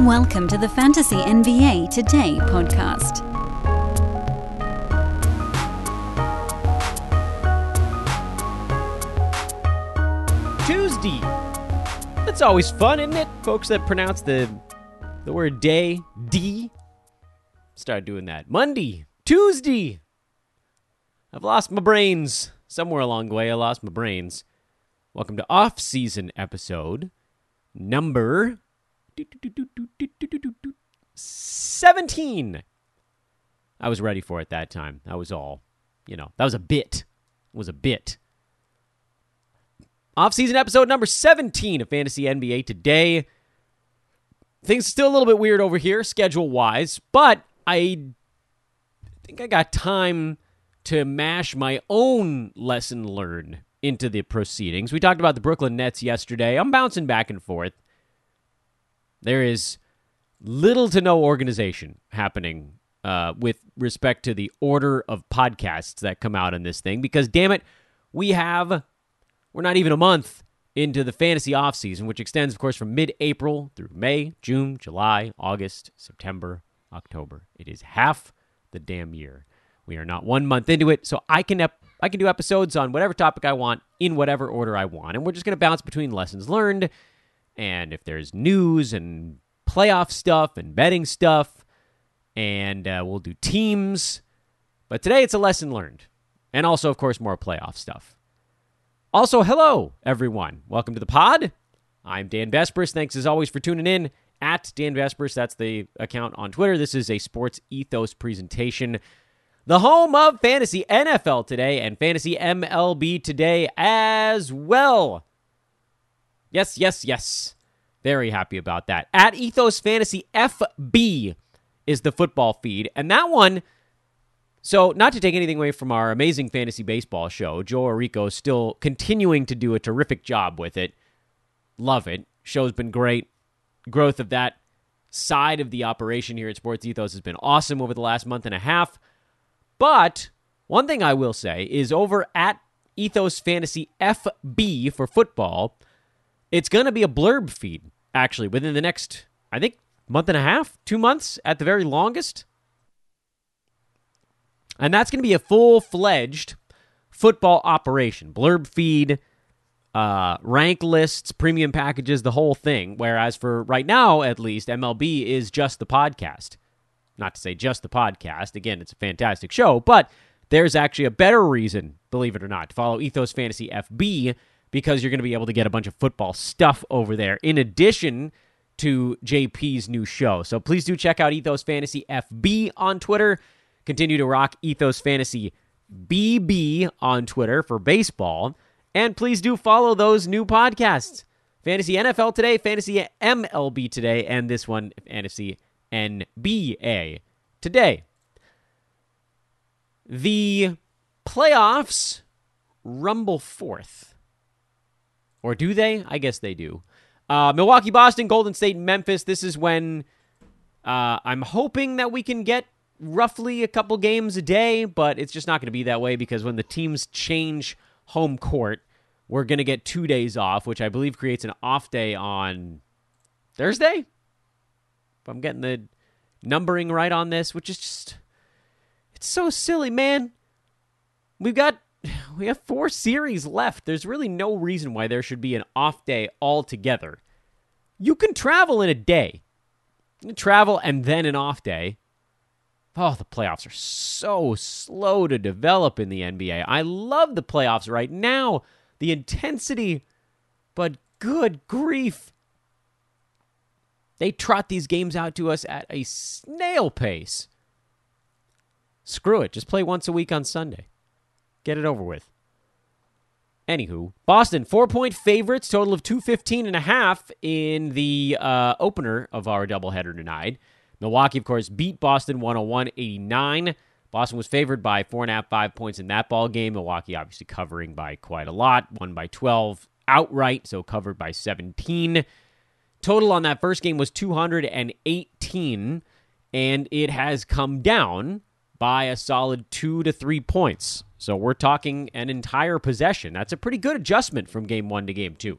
Welcome to the Fantasy NBA Today podcast. Tuesday. That's always fun, isn't it? Folks that pronounce the the word day D. Start doing that. Monday, Tuesday. I've lost my brains. Somewhere along the way, I lost my brains. Welcome to off-season episode number 17. I was ready for it that time. That was all. You know, that was a bit. It was a bit. Off-season episode number 17 of Fantasy NBA today. Things still a little bit weird over here, schedule-wise, but I think I got time to mash my own lesson learned into the proceedings. We talked about the Brooklyn Nets yesterday. I'm bouncing back and forth. There is little to no organization happening uh, with respect to the order of podcasts that come out in this thing because, damn it, we have, we're not even a month into the fantasy offseason, which extends, of course, from mid April through May, June, July, August, September, October. It is half the damn year. We are not one month into it, so I can ep- I can do episodes on whatever topic I want in whatever order I want, and we're just going to bounce between lessons learned and if there's news and playoff stuff and betting stuff, and uh, we'll do teams. But today it's a lesson learned, and also, of course, more playoff stuff. Also, hello everyone, welcome to the pod. I'm Dan Besbris. Thanks as always for tuning in at Dan Besbris. That's the account on Twitter. This is a sports ethos presentation the home of fantasy NFL today and fantasy MLB today as well. Yes, yes, yes. Very happy about that. At Ethos Fantasy FB is the football feed. And that one, so not to take anything away from our amazing fantasy baseball show, Joe Orrico still continuing to do a terrific job with it. Love it. Show's been great. Growth of that side of the operation here at Sports Ethos has been awesome over the last month and a half. But one thing I will say is over at Ethos Fantasy FB for football, it's going to be a blurb feed, actually, within the next, I think, month and a half, two months at the very longest. And that's going to be a full fledged football operation. Blurb feed, uh, rank lists, premium packages, the whole thing. Whereas for right now, at least, MLB is just the podcast. Not to say just the podcast. Again, it's a fantastic show, but there's actually a better reason, believe it or not, to follow Ethos Fantasy FB because you're going to be able to get a bunch of football stuff over there in addition to JP's new show. So please do check out Ethos Fantasy FB on Twitter. Continue to rock Ethos Fantasy BB on Twitter for baseball. And please do follow those new podcasts Fantasy NFL today, Fantasy MLB today, and this one, Fantasy NBA today. The playoffs rumble forth. Or do they? I guess they do. Uh, Milwaukee, Boston, Golden State, Memphis. This is when uh, I'm hoping that we can get roughly a couple games a day, but it's just not going to be that way because when the teams change home court, we're going to get two days off, which I believe creates an off day on Thursday. If I'm getting the numbering right on this, which is just it's so silly, man. We've got we have four series left. There's really no reason why there should be an off day altogether. You can travel in a day. Travel and then an off day. Oh, the playoffs are so slow to develop in the NBA. I love the playoffs right now. The intensity, but good grief. They trot these games out to us at a snail pace. Screw it. Just play once a week on Sunday. Get it over with. Anywho, Boston, four point favorites, total of 215 and a half in the uh, opener of our doubleheader tonight. Milwaukee, of course, beat Boston 101 89. Boston was favored by four and a half, five points in that ball game. Milwaukee obviously covering by quite a lot, won by 12 outright, so covered by 17. Total on that first game was 218, and it has come down by a solid two to three points. So we're talking an entire possession. That's a pretty good adjustment from game one to game two.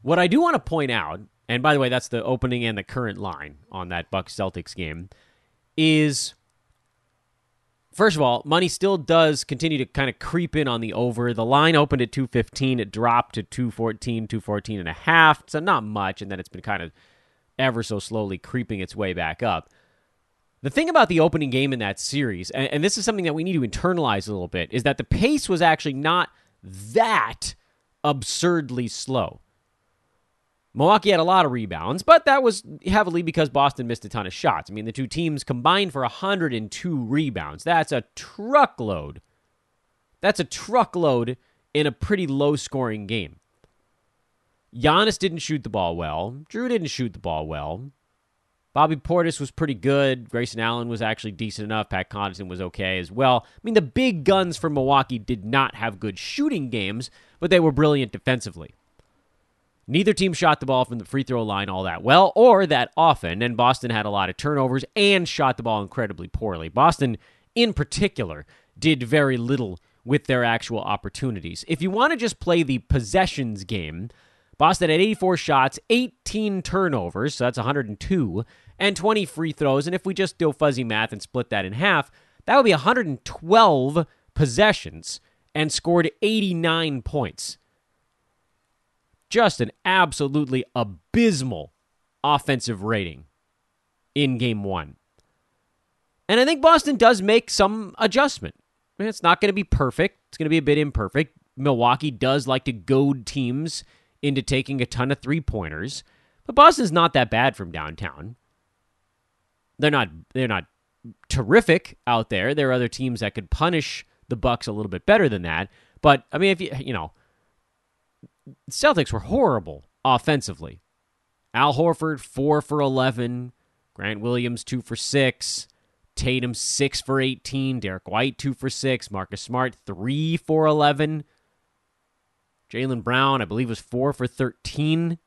What I do want to point out, and by the way, that's the opening and the current line on that Bucks Celtics game, is first of all, money still does continue to kind of creep in on the over. The line opened at 215, it dropped to 214, 214 and a half. So not much, and then it's been kind of ever so slowly creeping its way back up. The thing about the opening game in that series, and, and this is something that we need to internalize a little bit, is that the pace was actually not that absurdly slow. Milwaukee had a lot of rebounds, but that was heavily because Boston missed a ton of shots. I mean, the two teams combined for 102 rebounds. That's a truckload. That's a truckload in a pretty low scoring game. Giannis didn't shoot the ball well. Jrue didn't shoot the ball well. Bobby Portis was pretty good. Grayson Allen was actually decent enough. Pat Connaughton was okay as well. I mean, the big guns from Milwaukee did not have good shooting games, but they were brilliant defensively. Neither team shot the ball from the free throw line all that well or that often, and Boston had a lot of turnovers and shot the ball incredibly poorly. Boston, in particular, did very little with their actual opportunities. If you want to just play the possessions game, Boston had 84 shots, 18 turnovers, so that's 102, and 20 free throws. And if we just do fuzzy math and split that in half, that would be 112 possessions and scored 89 points just an absolutely abysmal offensive rating in game one. And I think Boston does make some adjustment. I mean, it's not going to be perfect, it's going to be a bit imperfect. Milwaukee does like to goad teams into taking a ton of three pointers, but Boston's not that bad from downtown. They're not they're not terrific out there. There are other teams that could punish the Bucks a little bit better than that. But I mean, if you you know, Celtics were horrible offensively. Al Horford, 4 for 11. Grant Williams, 2 for 6. Tatum, 6 for 18. Derrick White, 2 for 6. Marcus Smart, 3 for 11. Jaylen Brown, I believe, was 4 for 13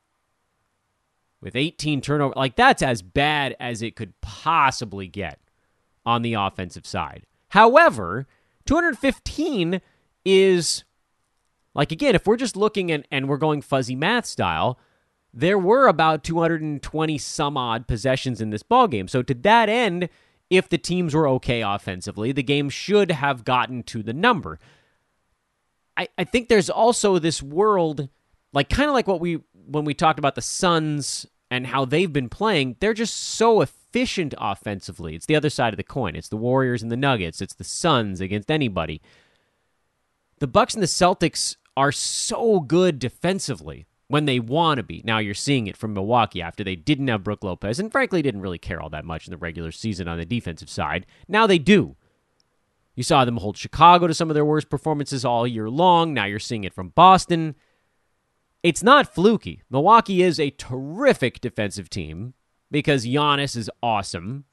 with 18 turnover. Like, that's as bad as it could possibly get on the offensive side. However, 215 is like again, if we're just looking at and we're going fuzzy math style, there were about 220 some odd possessions in this ball game. So to that end, if the teams were okay offensively, the game should have gotten to the number. I, I think there's also this world, like kind of like what we when we talked about the Suns and how they've been playing, they're just so efficient offensively. It's the other side of the coin. It's the Warriors and the Nuggets. It's the Suns against anybody. The Bucks and the Celtics are so good defensively when they want to be. Now you're seeing it from Milwaukee after they didn't have Brook Lopez and frankly didn't really care all that much in the regular season on the defensive side. Now they do. You saw them hold Chicago to some of their worst performances all year long. Now you're seeing it from Boston. It's not fluky. Milwaukee is a terrific defensive team because Giannis is awesome.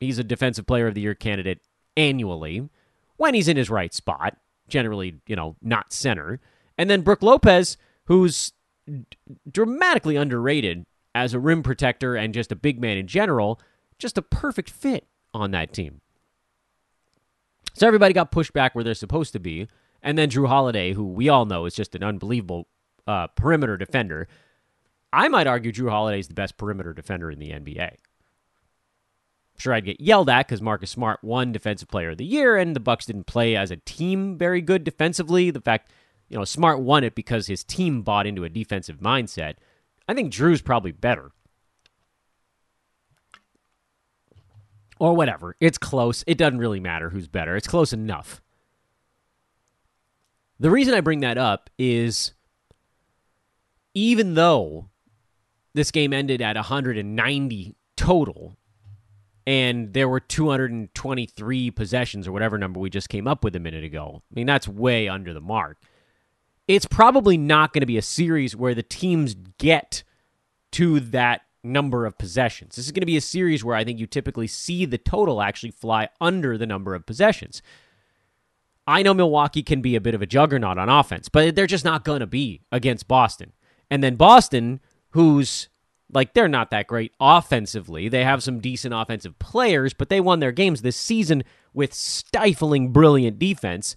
He's a defensive player of the year candidate annually when he's in his right spot generally, you know, not center. And then Brook Lopez, who's dramatically underrated as a rim protector and just a big man in general, just a perfect fit on that team. So everybody got pushed back where they're supposed to be. And then Jrue Holiday, who we all know is just an unbelievable uh, perimeter defender. I might argue Jrue Holiday is the best perimeter defender in the NBA I'm sure I'd get yelled at because Marcus Smart won Defensive Player of the Year, and the Bucks didn't play as a team very good defensively. The fact, you know, Smart won it because his team bought into a defensive mindset. I think Jrue's probably better. Or whatever. It's close. It doesn't really matter who's better. It's close enough. The reason I bring that up is even though this game ended at 190 total, and there were 223 possessions or whatever number we just came up with a minute ago. I mean, that's way under the mark. It's probably not going to be a series where the teams get to that number of possessions. This is going to be a series where I think you typically see the total actually fly under the number of possessions. I know Milwaukee can be a bit of a juggernaut on offense, but they're just not going to be against Boston. And then Boston, who's like they're not that great offensively. They have some decent offensive players, but they won their games this season with stifling brilliant defense.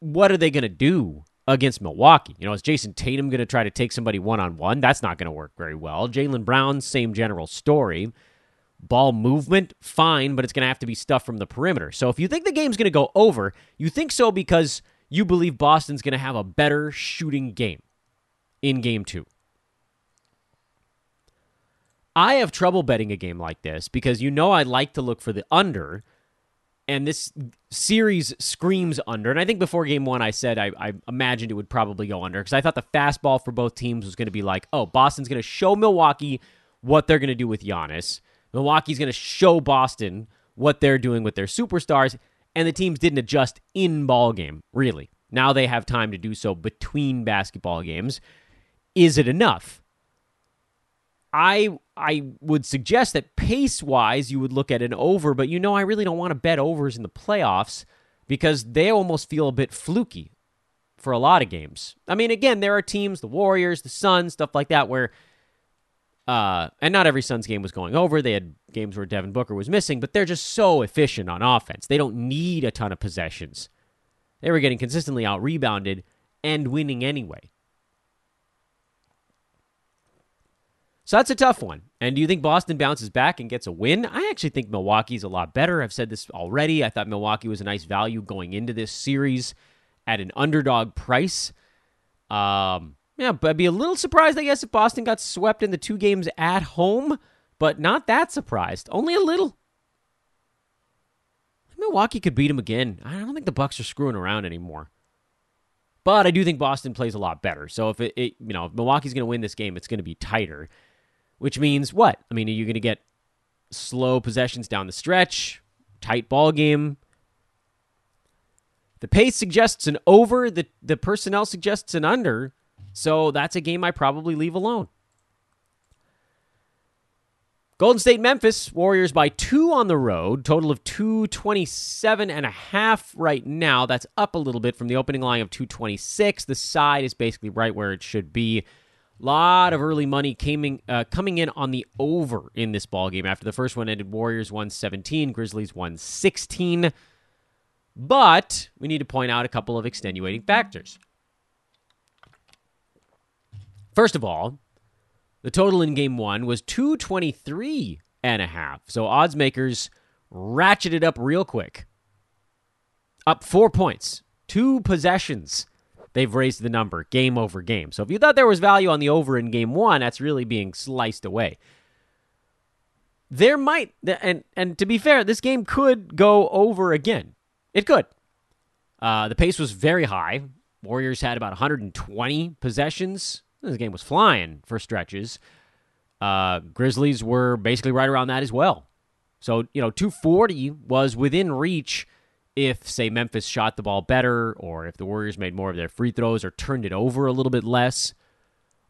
What are they going to do against Milwaukee. You know, is Jayson Tatum going to try to take somebody one on one? That's not going to work very well. Jaylen Brown, same general story. Ball movement, fine, but it's going to have to be stuff from the perimeter. So if you think the game's going to go over, you think so because you believe Boston's going to have a better shooting game in game two. I have trouble betting a game like this because you know I like to look for the under, and this series screams under. And I think before game one, I said I, I imagined it would probably go under because I thought the fastball for both teams was going to be like, oh, Boston's going to show Milwaukee what they're going to do with Giannis. Milwaukee's going to show Boston what they're doing with their superstars, and the teams didn't adjust in ball game, really. Now they have time to do so between basketball games. Is it enough? I I would suggest that pace wise you would look at an over, but you know I really don't want to bet overs in the playoffs because they almost feel a bit fluky for a lot of games. I mean, again, there are teams, the Warriors, the Suns, stuff like that, where uh, and not every Suns game was going over. They had games where Devin Booker was missing, but they're just so efficient on offense. They don't need a ton of possessions. They were getting consistently out rebounded and winning anyway. So that's a tough one. And do you think Boston bounces back and gets a win? I actually think Milwaukee's a lot better. I've said this already. I thought Milwaukee was a nice value going into this series at an underdog price. Um, yeah, but I'd be a little surprised, I guess, if Boston got swept in the two games at home, but not that surprised. Only a little. Milwaukee could beat them again. I don't think the Bucks are screwing around anymore. But I do think Boston plays a lot better. So if it, it you know, if Milwaukee's going to win this game, it's going to be tighter. Which means what? I mean, are you going to get slow possessions down the stretch, tight ball game? The pace suggests an over, the the personnel suggests an under. So that's a game I probably leave alone. Golden State Memphis Warriors by two on the road, total of 227 and a half right now. That's up a little bit from the opening line of 226. The side is basically right where it should be. A lot of early money coming uh, coming in on the over in this ball game. After the first one ended, Warriors 117, Grizzlies 116. But we need to point out a couple of extenuating factors. First of all, the total in game one was 223 and a half. So odds makers ratcheted up real quick. Up four points, two possessions. They've raised the number game over game. So if you thought there was value on the over in game one, that's really being sliced away. There might, and and to be fair, this game could go over again. It could. Uh, the pace was very high. Warriors had about 120 possessions this game was flying for stretches. Uh, Grizzlies were basically right around that as well. So, you know, 240 was within reach if, say, Memphis shot the ball better or if the Warriors made more of their free throws or turned it over a little bit less.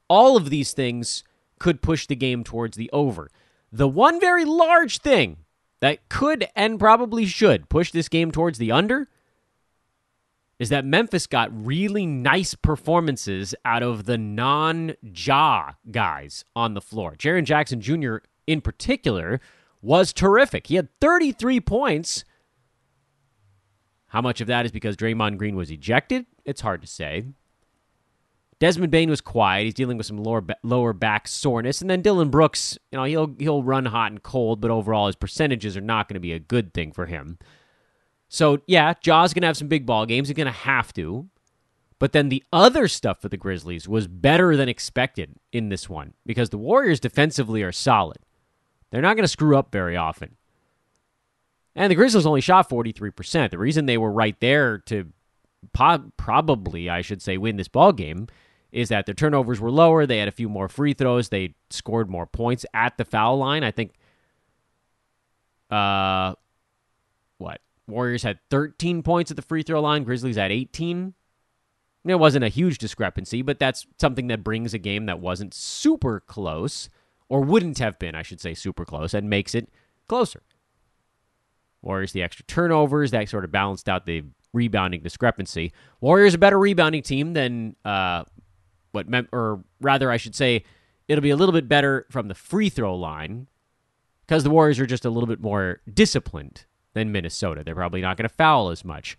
All of these things could push the game towards the over. The one very large thing that could and probably should push this game towards the under is that Memphis got really nice performances out of the non Ja guys on the floor. Jaren Jackson Jr., in particular, was terrific. He had 33 points. How much of that is because Draymond Green was ejected? It's hard to say. Desmond Bane was quiet. He's dealing with some lower lower back soreness, and then Dillon Brooks, you know, he'll he'll run hot and cold, but overall his percentages are not going to be a good thing for him. So, yeah, Ja's going to have some big ball games. He's to have to. But then the other stuff for the Grizzlies was better than expected in this one because the Warriors defensively are solid. They're not going to screw up very often. And the Grizzlies only shot 43%. The reason they were right there to po- probably, I should say, win this ball game is that their turnovers were lower. They had a few more free throws. They scored more points at the foul line. I think uh? Warriors had 13 points at the free throw line, Grizzlies had 18. It wasn't a huge discrepancy, but that's something that brings a game that wasn't super close, or wouldn't have been, I should say, super close, and makes it closer. Warriors, the extra turnovers, that sort of balanced out the rebounding discrepancy. Warriors a better rebounding team than uh, what, mem- or rather, I should say, it'll be a little bit better from the free throw line because the Warriors are just a little bit more disciplined than Minnesota. They're probably not going to foul as much.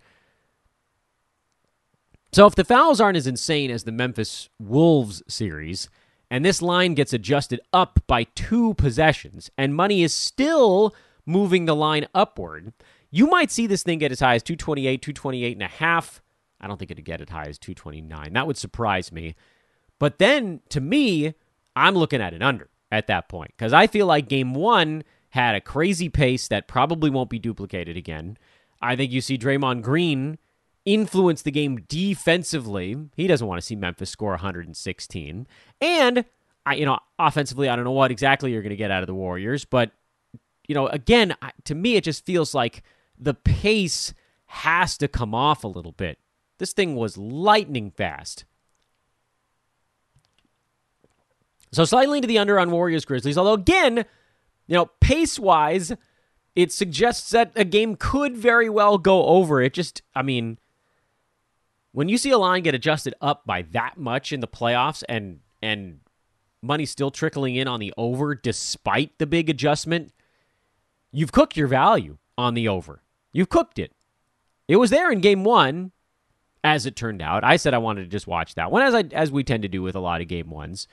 So if the fouls aren't as insane as the Memphis Wolves series, and this line gets adjusted up by two possessions, and money is still moving the line upward, you might see this thing get as high as 228, 228 and a half. I don't think it'd get as high as 229. That would surprise me. But then, to me, I'm looking at an under at that point because I feel like game one had a crazy pace that probably won't be duplicated again. I think you see Draymond Green influence the game defensively. He doesn't want to see Memphis score 116. And I you know, offensively, I don't know what exactly you're going to get out of the Warriors, but you know, again, to me it just feels like the pace has to come off a little bit. This thing was lightning fast. So slightly to the under on Warriors Grizzlies, although again, you know, pace wise, it suggests that a game could very well go over. It just, I mean, when you see a line get adjusted up by that much in the playoffs and and money still trickling in on the over despite the big adjustment, you've cooked your value on the over. You've cooked it. It was there in game 1 as it turned out. I said I wanted to just watch that one as I as we tend to do with a lot of game ones.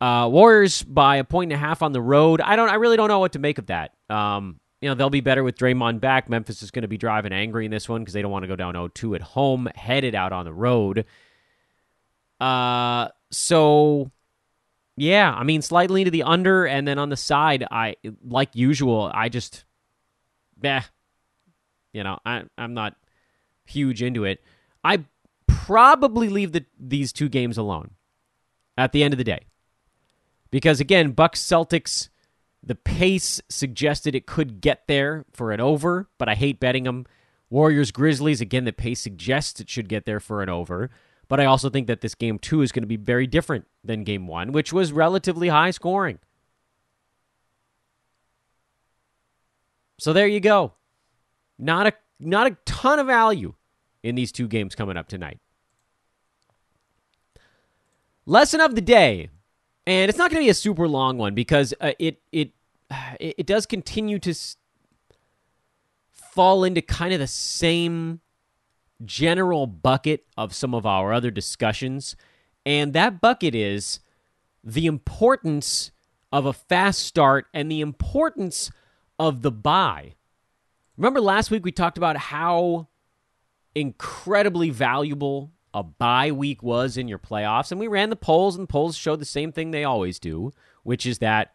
Uh, Warriors by a point and a half on the road. I don't. I really don't know what to make of that. Um, you know, they'll be better with Draymond back. Memphis is going to be driving angry in this one because they don't want to go down 0-2 at home, headed out on the road. Uh, so yeah, I mean, slightly to the under, and then on the side, I like usual. I just, yeah, you know, I I'm not huge into it. I probably leave the these two games alone at the end of the day. Because again, Bucks Celtics, the pace suggested it could get there for an over, but I hate betting them. Warriors Grizzlies, again, the pace suggests it should get there for an over. But I also think that this game two is going to be very different than game one, which was relatively high scoring. So there you go. Not a not a ton of value in these two games coming up tonight. Lesson of the day and it's not going to be a super long one because uh, it it it does continue to s- fall into kind of the same general bucket of some of our other discussions, and that bucket is the importance of a fast start and the importance of the bye. Remember last week we talked about how incredibly valuable a bye week was in your playoffs. And we ran the polls, and the polls showed the same thing they always do, which is that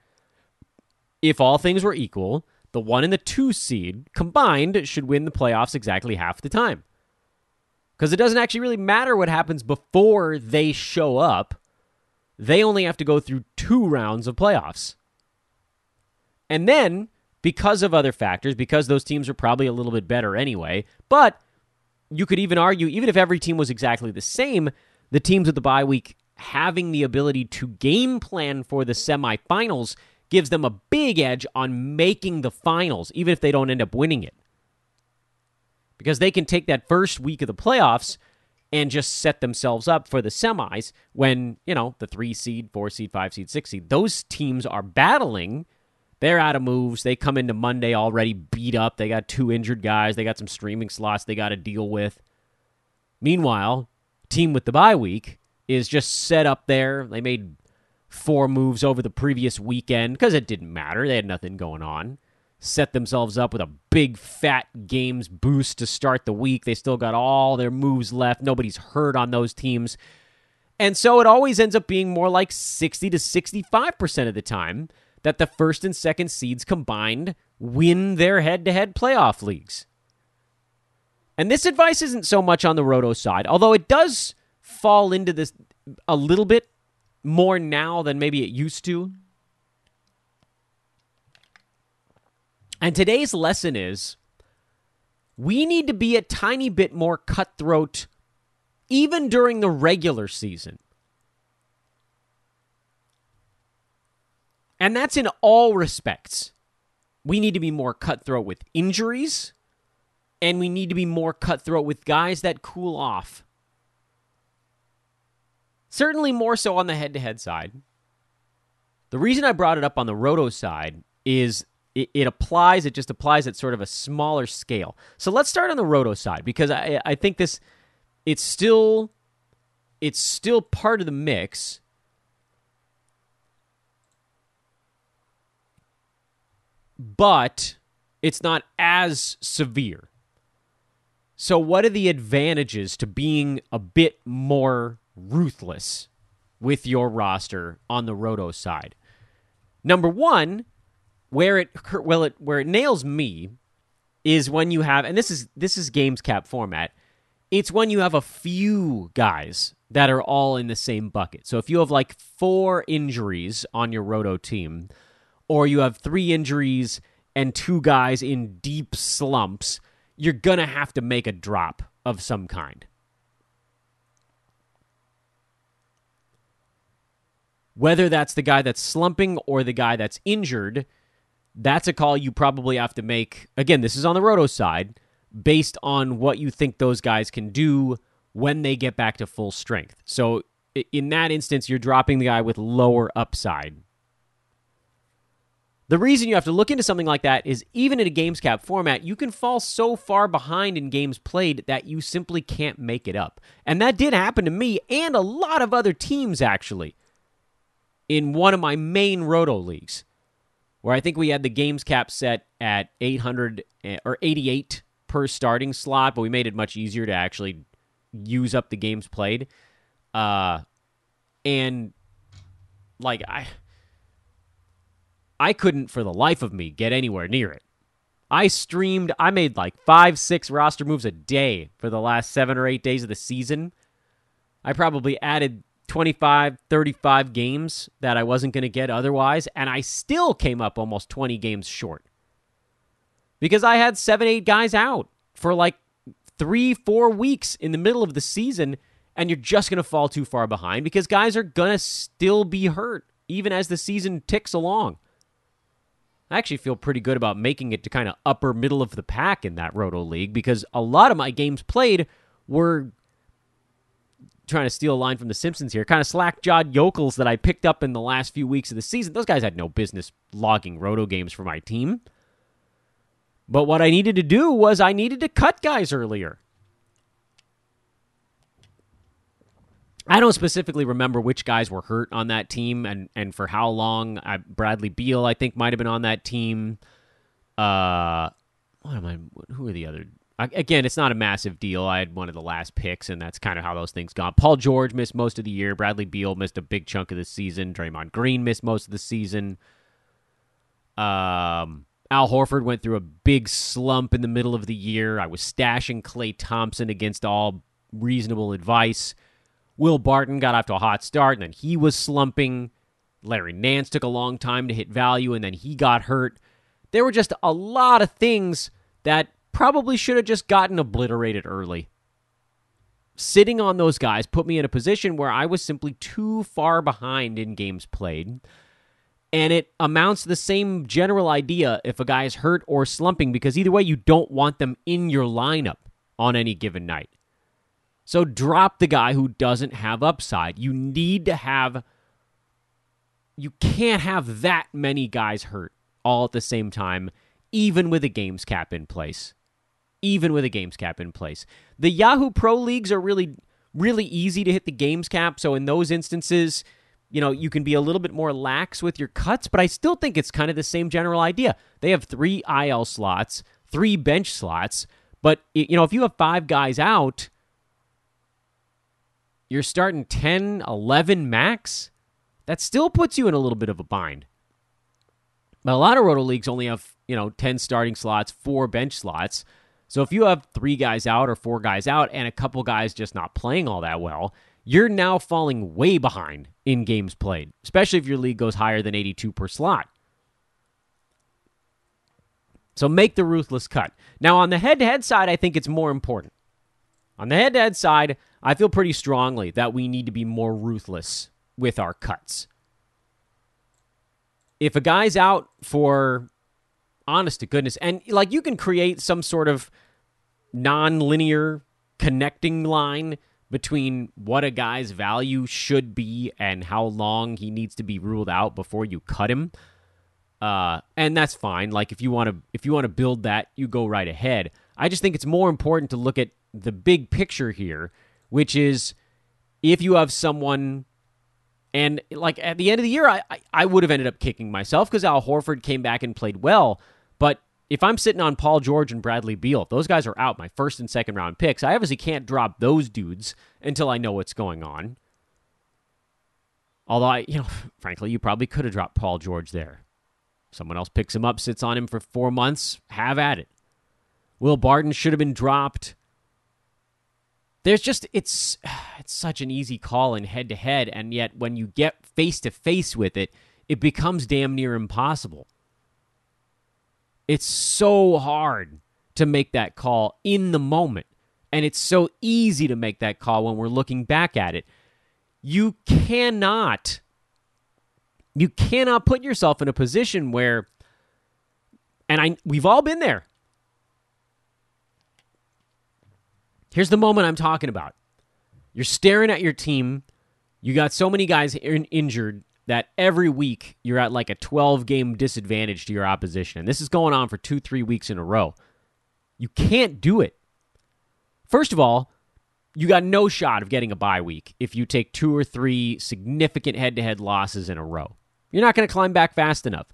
if all things were equal, the one and the two seed combined should win the playoffs exactly half the time. Because it doesn't actually really matter what happens before they show up, they only have to go through two rounds of playoffs. And then, because of other factors, because those teams are probably a little bit better anyway, but you could even argue, even if every team was exactly the same, the teams with the bye week having the ability to game plan for the semifinals gives them a big edge on making the finals, even if they don't end up winning it. Because they can take that first week of the playoffs and just set themselves up for the semis when, you know, the three seed, four seed, five seed, six seed, those teams are battling they're out of moves. They come into Monday already beat up. They got two injured guys. They got some streaming slots they got to deal with. Meanwhile, team with the bye week is just set up there. They made four moves over the previous weekend because it didn't matter. They had nothing going on. Set themselves up with a big fat games boost to start the week. They still got all their moves left. Nobody's hurt on those teams. And so it always ends up being more like 60 to 65% of the time that the first and second seeds combined win their head to head playoff leagues. And this advice isn't so much on the Roto side, although it does fall into this a little bit more now than maybe it used to. And today's lesson is we need to be a tiny bit more cutthroat even during the regular season. And that's in all respects. We need to be more cutthroat with injuries, and we need to be more cutthroat with guys that cool off. Certainly more so on the head to head side. The reason I brought it up on the roto side is it, it, applies, it just applies at sort of a smaller scale. So let's start on the roto side because I, I think this it's still it's still part of the mix. But it's not as severe. So, what are the advantages to being a bit more ruthless with your roster on the roto side? Number one, where it well it where it nails me is when you have and this is this is games cap format. It's when you have a few guys that are all in the same bucket. So if you have like four injuries on your roto team, or you have three injuries and two guys in deep slumps, you're going to have to make a drop of some kind. Whether that's the guy that's slumping or the guy that's injured, that's a call you probably have to make. Again, this is on the roto side, based on what you think those guys can do when they get back to full strength. So in that instance, you're dropping the guy with lower upside. The reason you have to look into something like that is even in a games cap format, you can fall so far behind in games played that you simply can't make it up. And that did happen to me and a lot of other teams, actually, in one of my main roto leagues, where I think we had the games cap set at 800 eh, or 88 per starting slot, but we made it much easier to actually use up the games played. Uh, and like I I couldn't for the life of me get anywhere near it. I streamed, I made like five, six roster moves a day for the last seven or eight days of the season. I probably added 25, 35 games that I wasn't going to get otherwise, and I still came up almost 20 games short. Because I had seven, eight guys out for like three, four weeks in the middle of the season, and you're just going to fall too far behind because guys are going to still be hurt even as the season ticks along. I actually feel pretty good about making it to kind of upper middle of the pack in that Roto League because a lot of my games played were trying to steal a line from The Simpsons here, kind of slack jawed yokels that I picked up in the last few weeks of the season. Those guys had no business logging Roto games for my team. But what I needed to do was I needed to cut guys earlier. I don't specifically remember which guys were hurt on that team and, and for how long. I, Bradley Beal, I think, might have been on that team. Uh, what am I? Who are the other? I, again, it's not a massive deal. I had one of the last picks, and that's kind of how those things gone. Paul George missed most of the year. Bradley Beal missed a big chunk of the season. Draymond Green missed most of the season. Um, Al Horford went through a big slump in the middle of the year. I was stashing Klay Thompson against all reasonable advice. Will Barton got off to a hot start, and then he was slumping. Larry Nance took a long time to hit value, and then he got hurt. There were just a lot of things that probably should have just gotten obliterated early. Sitting on those guys put me in a position where I was simply too far behind in games played. And it amounts to the same general idea if a guy is hurt or slumping, because either way, you don't want them in your lineup on any given night. So drop the guy who doesn't have upside. You need to have you can't have that many guys hurt all at the same time even with a games cap in place. Even with a games cap in place. The Yahoo Pro leagues are really really easy to hit the games cap, so in those instances, you know, you can be a little bit more lax with your cuts, but I still think it's kind of the same general idea. They have 3 IL slots, 3 bench slots, but you know, if you have 5 guys out, you're starting 10, 11 max, that still puts you in a little bit of a bind. But a lot of roto leagues only have, you know, 10 starting slots, four bench slots. So if you have three guys out or four guys out and a couple guys just not playing all that well, you're now falling way behind in games played, especially if your league goes higher than 82 per slot. So make the ruthless cut. Now, on the head to head side, I think it's more important. On the head to head side, I feel pretty strongly that we need to be more ruthless with our cuts. If a guy's out for honest to goodness, and like you can create some sort of non linear connecting line between what a guy's value should be and how long he needs to be ruled out before you cut him. Uh, and that's fine. Like if you want to if you want to build that, you go right ahead. I just think it's more important to look at the big picture here, which is if you have someone and like at the end of the year, I, I, I would have ended up kicking myself because Al Horford came back and played well. But if I'm sitting on Paul George and Bradley Beal, if those guys are out, my first and second round picks. I obviously can't drop those dudes until I know what's going on. Although I, you know, frankly, you probably could have dropped Paul George there. Someone else picks him up, sits on him for four months. Have at it. Will Barton should have been dropped. There's just it's it's such an easy call in head to head, and yet when you get face to face with it, it becomes damn near impossible. It's so hard to make that call in the moment. And it's so easy to make that call when we're looking back at it. You cannot you cannot put yourself in a position where and I we've all been there. Here's the moment I'm talking about. You're staring at your team. You got so many guys in- injured that every week you're at like a 12 game disadvantage to your opposition. And this is going on for two, three weeks in a row. You can't do it. First of all, you got no shot of getting a bye week if you take two or three significant head to head losses in a row. You're not going to climb back fast enough.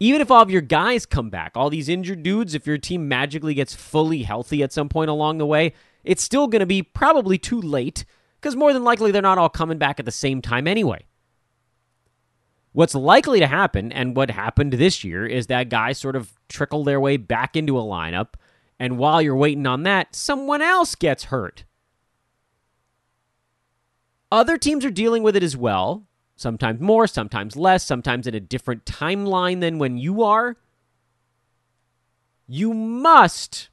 Even if all of your guys come back, all these injured dudes, if your team magically gets fully healthy at some point along the way, it's still going to be probably too late because more than likely they're not all coming back at the same time anyway. What's likely to happen, and what happened this year, is that guys sort of trickle their way back into a lineup, and while you're waiting on that, someone else gets hurt. Other teams are dealing with it as well, sometimes more, sometimes less, sometimes in a different timeline than when you are. You must,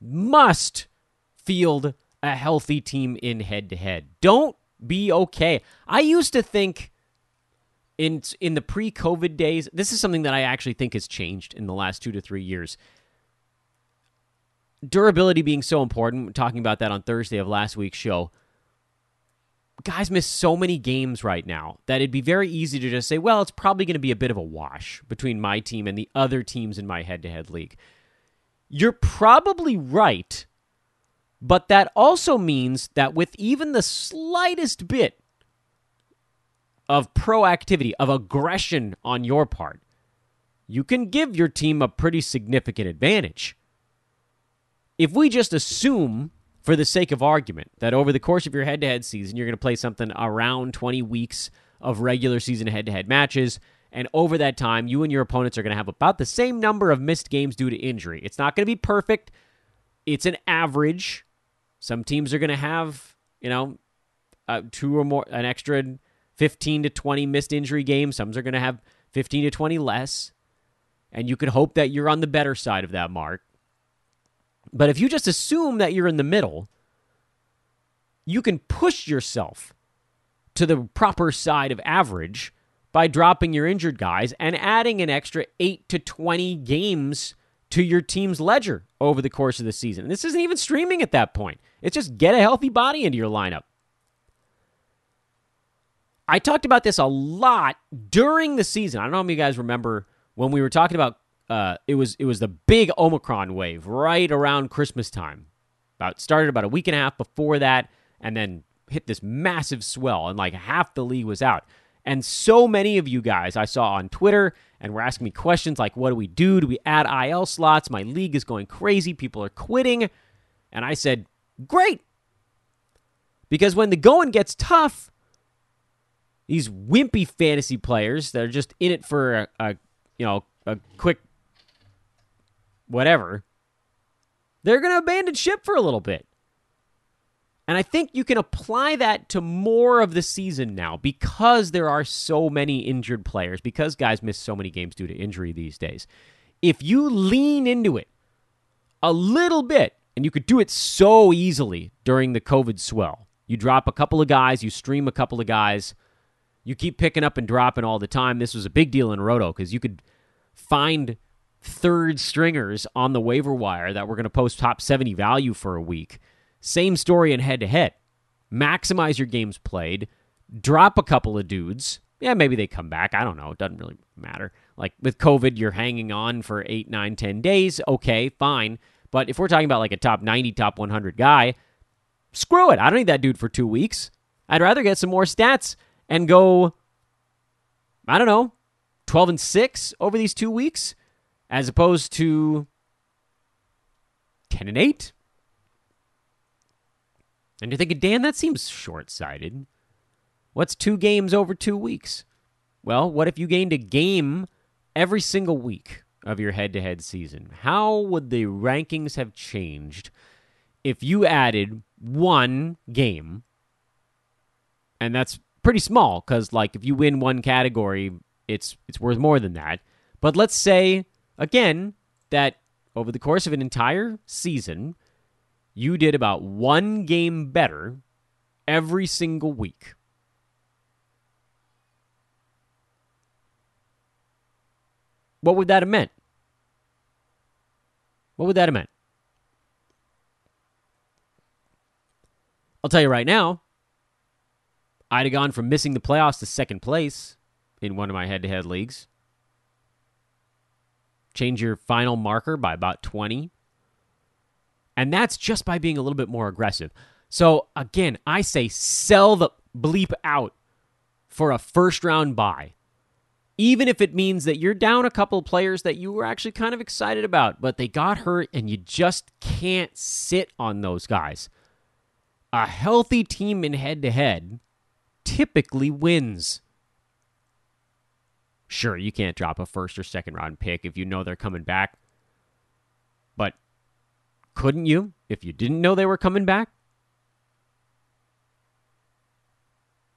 must field a healthy team in head to head. Don't be okay. I used to think in in the pre-COVID days, this is something that I actually think has changed in the last 2 to 3 years. Durability being so important, talking about that on Thursday of last week's show. Guys miss so many games right now that it'd be very easy to just say, well, it's probably going to be a bit of a wash between my team and the other teams in my head to head league. You're probably right but that also means that with even the slightest bit of proactivity, of aggression on your part, you can give your team a pretty significant advantage. If we just assume, for the sake of argument, that over the course of your head to head season, you're going to play something around 20 weeks of regular season head to head matches, and over that time, you and your opponents are going to have about the same number of missed games due to injury. It's not going to be perfect, it's an average some teams are going to have, you know, uh, two or more, an extra 15 to 20 missed injury games. Some are going to have 15 to 20 less. And you could hope that you're on the better side of that mark. But if you just assume that you're in the middle, you can push yourself to the proper side of average by dropping your injured guys and adding an extra 8 to 20 games to your team's ledger over the course of the season. And this isn't even streaming at that point. It's just get a healthy body into your lineup. I talked about this a lot during the season. I don't know if you guys remember when we were talking about uh, it was it was the big Omicron wave right around Christmas time. About started about a week and a half before that, and then hit this massive swell, and like half the league was out. And so many of you guys I saw on Twitter and were asking me questions like, what do we do? Do we add IL slots? My league is going crazy. People are quitting. And I said, great. Because when the going gets tough, these wimpy fantasy players that are just in it for a, a you know, a quick whatever, they're going to abandon ship for a little bit. And I think you can apply that to more of the season now because there are so many injured players, because guys miss so many games due to injury these days. If you lean into it a little bit, and you could do it so easily during the COVID swell, you drop a couple of guys, you stream a couple of guys, you keep picking up and dropping all the time. This was a big deal in Roto because you could find third stringers on the waiver wire that were going to post top 70 value for a week same story in head to head. Maximize your games played, drop a couple of dudes. Yeah, maybe they come back. I don't know. It doesn't really matter. Like with COVID, you're hanging on for eight, nine, ten days. Okay, fine. But if we're talking about like a top 90, top 100 guy, Screw it. I don't need that dude for two weeks. I'd rather get some more stats and go, I don't know, 12 and 6 over these two weeks as opposed to 10 and 8. And you're thinking, Dan, that seems short sighted. What's two games over two weeks? Well, what if you gained a game every single week of your head to head season? How would the rankings have changed if you added one game? And that's pretty small because, like, if you win one category, it's it's worth more than that. But let's say again that over the course of an entire season, you did about one game better every single week. What would that have meant? What would that have meant? I'll tell you right now, I'd have gone from missing the playoffs to second place in one of my head to head leagues. Change your final marker by about 20. And that's just by being a little bit more aggressive. So, again, I say sell the bleep out for a first round bye. Even if it means that you're down a couple of players that you were actually kind of excited about, but they got hurt and you just can't sit on those guys. A healthy team in head to head typically wins. Sure, you can't drop a first or second round pick if you know they're coming back. Couldn't you if you didn't know they were coming back?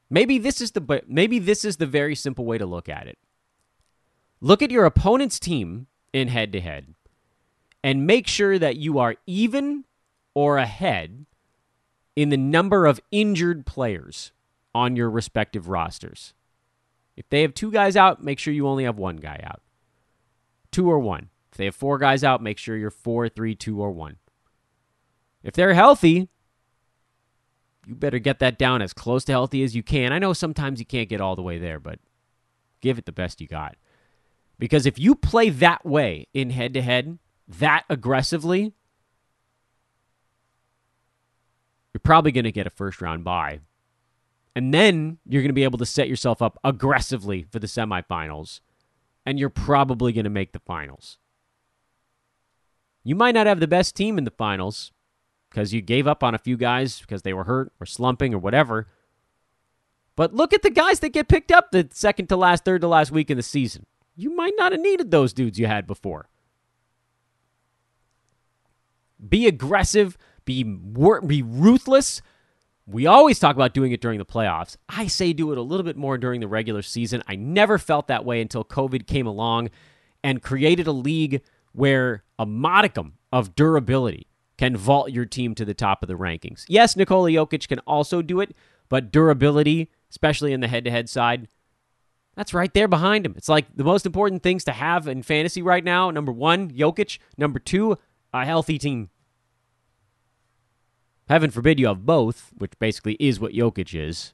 Maybe this is the maybe this is the very simple way to look at it. Look at your opponent's team in head to head and make sure that you are even or ahead in the number of injured players on your respective rosters. If they have two guys out, make sure you only have one guy out. Two or one. If they have four guys out, make sure you're four, three, two, or one. If they're healthy, you better get that down as close to healthy as you can. I know sometimes you can't get all the way there, but give it the best you got. Because if you play that way in head to head, that aggressively, you're probably going to get a first round bye and then you're going to be able to set yourself up aggressively for the semifinals. And you're probably going to make the finals. You might not have the best team in the finals because you gave up on a few guys because they were hurt or slumping or whatever. But look at the guys that get picked up the second to last, third to last week in the season. You might not have needed those dudes you had before. Be aggressive, be, be ruthless, we always talk about doing it during the playoffs. I say do it a little bit more during the regular season. I never felt that way until COVID came along and created a league where a modicum of durability can vault your team to the top of the rankings. Yes, Nikola Jokic can also do it, but durability, especially in the head to head side, that's right there behind him. It's like the most important things to have in fantasy right now. Number one, Jokic. Number two, a healthy team. Heaven forbid you have both, which basically is what Jokic is.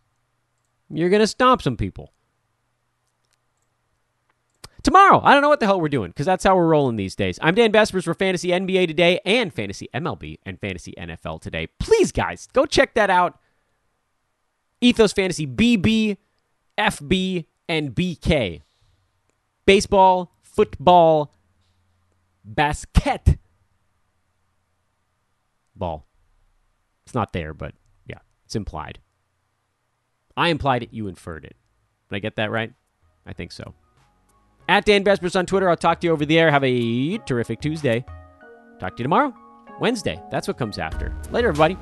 You're going to stomp some people. Tomorrow, I don't know what the hell we're doing because that's how we're rolling these days. I'm Dan Besbris for Fantasy NBA Today and Fantasy MLB and Fantasy NFL Today. Please, guys, go check that out. Ethos Fantasy BB, FB, and BK. Baseball, football, basket ball. It's not there, but yeah, it's implied. I implied it, you inferred it. Did I get that right? I think so. At Dan Besbris on Twitter. I'll talk to you over the air. Have a terrific Tuesday. Talk to you tomorrow. Wednesday. That's what comes after. Later, everybody.